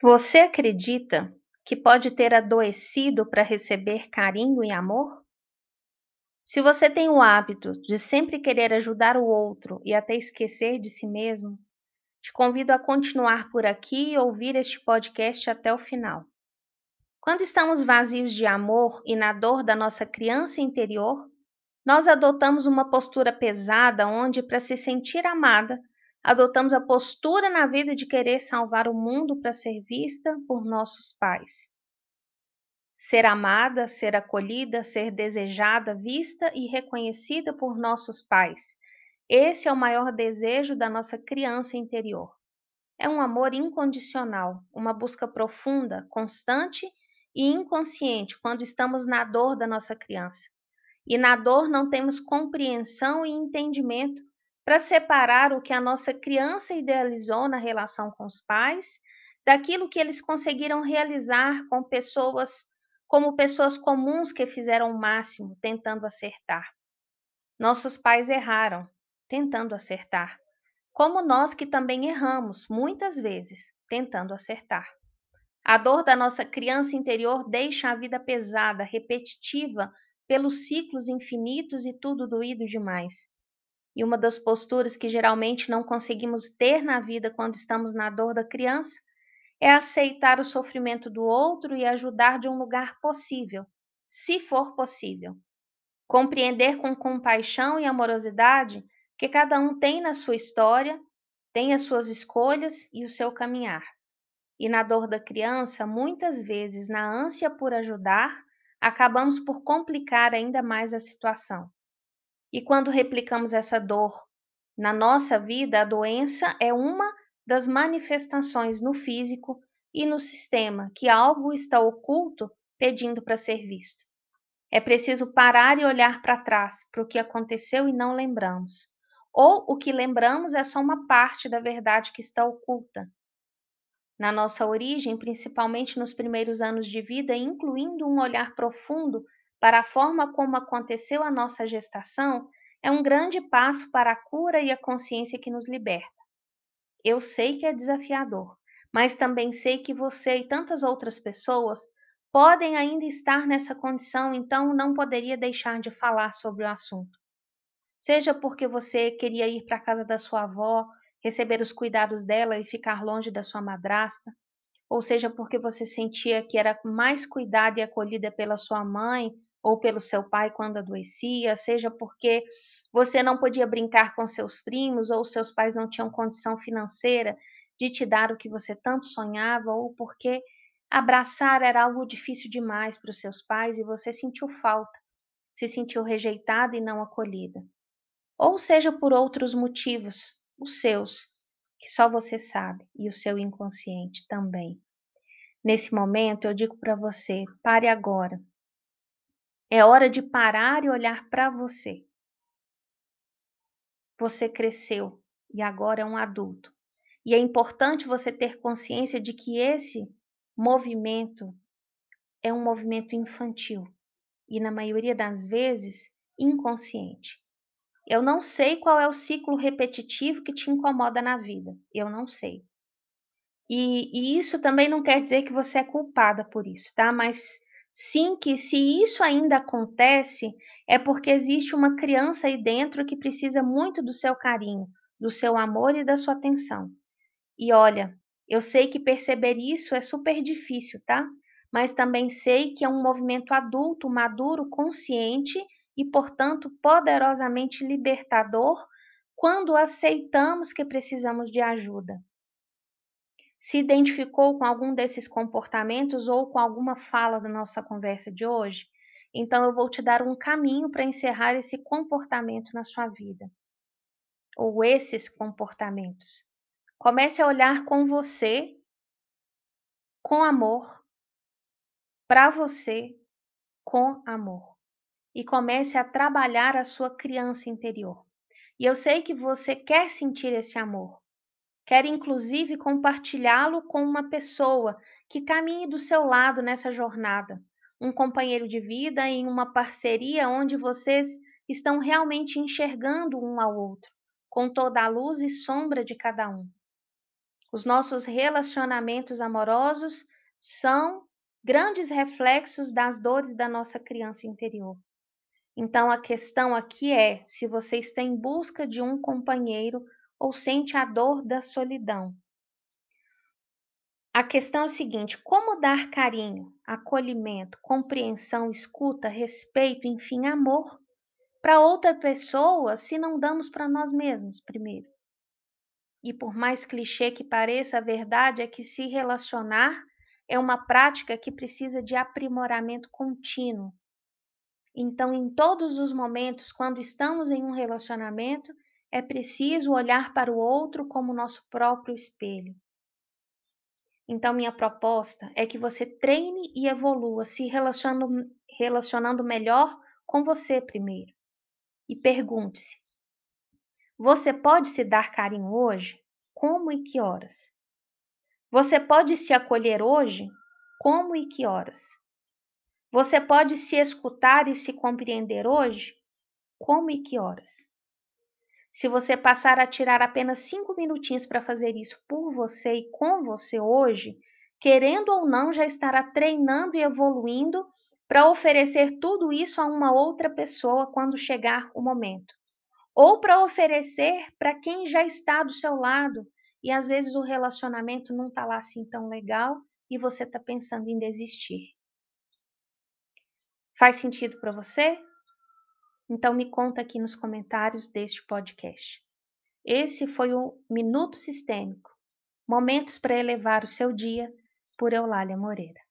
Você acredita que pode ter adoecido para receber carinho e amor? Se você tem o hábito de sempre querer ajudar o outro e até esquecer de si mesmo, te convido a continuar por aqui e ouvir este podcast até o final. Quando estamos vazios de amor e na dor da nossa criança interior, nós adotamos uma postura pesada onde, para se sentir amada, adotamos a postura na vida de querer salvar o mundo para ser vista por nossos pais. Ser amada, ser acolhida, ser desejada, vista e reconhecida por nossos pais. Esse é o maior desejo da nossa criança interior. É um amor incondicional, uma busca profunda, constante e inconsciente quando estamos na dor da nossa criança. E na dor não temos compreensão e entendimento para separar o que a nossa criança idealizou na relação com os pais daquilo que eles conseguiram realizar com pessoas como pessoas comuns que fizeram o máximo tentando acertar. Nossos pais erraram tentando acertar, como nós que também erramos muitas vezes tentando acertar. A dor da nossa criança interior deixa a vida pesada, repetitiva, pelos ciclos infinitos e tudo doído demais. E uma das posturas que geralmente não conseguimos ter na vida quando estamos na dor da criança é aceitar o sofrimento do outro e ajudar de um lugar possível, se for possível. Compreender com compaixão e amorosidade que cada um tem na sua história, tem as suas escolhas e o seu caminhar. E na dor da criança, muitas vezes, na ânsia por ajudar, acabamos por complicar ainda mais a situação. E quando replicamos essa dor na nossa vida, a doença é uma das manifestações no físico e no sistema que algo está oculto pedindo para ser visto. É preciso parar e olhar para trás, para o que aconteceu e não lembramos. Ou o que lembramos é só uma parte da verdade que está oculta. Na nossa origem, principalmente nos primeiros anos de vida, incluindo um olhar profundo para a forma como aconteceu a nossa gestação é um grande passo para a cura e a consciência que nos liberta. Eu sei que é desafiador, mas também sei que você e tantas outras pessoas podem ainda estar nessa condição, então não poderia deixar de falar sobre o assunto. Seja porque você queria ir para a casa da sua avó, receber os cuidados dela e ficar longe da sua madrasta, ou seja porque você sentia que era mais cuidada e acolhida pela sua mãe ou pelo seu pai quando adoecia, seja porque você não podia brincar com seus primos ou seus pais não tinham condição financeira de te dar o que você tanto sonhava, ou porque abraçar era algo difícil demais para os seus pais e você sentiu falta, se sentiu rejeitada e não acolhida. Ou seja por outros motivos, os seus, que só você sabe, e o seu inconsciente também. Nesse momento, eu digo para você: pare agora é hora de parar e olhar para você. Você cresceu e agora é um adulto. E é importante você ter consciência de que esse movimento é um movimento infantil e, na maioria das vezes, inconsciente. Eu não sei qual é o ciclo repetitivo que te incomoda na vida. Eu não sei. E, e, isso também não quer dizer que você é culpada por isso, tá? Mas Sim, que se isso ainda acontece, é porque existe uma criança aí dentro que precisa muito do seu carinho, do seu amor e da sua atenção. E olha, eu sei que perceber isso é super difícil, tá? Mas também sei que é um movimento adulto, maduro, consciente e, portanto, poderosamente libertador quando aceitamos que precisamos de ajuda se identificou com algum desses comportamentos ou com alguma fala da nossa conversa de hoje, então eu vou te dar um caminho para encerrar esse comportamento na sua vida. Ou esses comportamentos. Comece a olhar com você, com amor, para você, com amor. E comece a trabalhar a sua criança interior. E eu sei que você quer sentir esse amor, Quer inclusive compartilhá-lo com uma pessoa que caminhe do seu lado nessa jornada, um companheiro de vida em uma parceria onde vocês estão realmente enxergando um ao outro, com toda a luz e sombra de cada um. Os nossos relacionamentos amorosos são grandes reflexos das dores da nossa criança interior. Então a questão aqui é se você está em busca de um companheiro ou sente a dor da solidão. A questão é a seguinte: como dar carinho, acolhimento, compreensão, escuta, respeito, enfim, amor para outra pessoa se não damos para nós mesmos primeiro? E por mais clichê que pareça, a verdade é que se relacionar é uma prática que precisa de aprimoramento contínuo. Então, em todos os momentos, quando estamos em um relacionamento, é preciso olhar para o outro como nosso próprio espelho. Então, minha proposta é que você treine e evolua se relacionando, relacionando melhor com você primeiro. E pergunte-se: você pode se dar carinho hoje? Como e que horas? Você pode se acolher hoje? Como e que horas? Você pode se escutar e se compreender hoje? Como e que horas? Se você passar a tirar apenas cinco minutinhos para fazer isso por você e com você hoje, querendo ou não, já estará treinando e evoluindo para oferecer tudo isso a uma outra pessoa quando chegar o momento. Ou para oferecer para quem já está do seu lado e às vezes o relacionamento não está lá assim tão legal e você está pensando em desistir. Faz sentido para você? Então me conta aqui nos comentários deste podcast. Esse foi o Minuto Sistêmico. Momentos para elevar o seu dia por Eulália Moreira.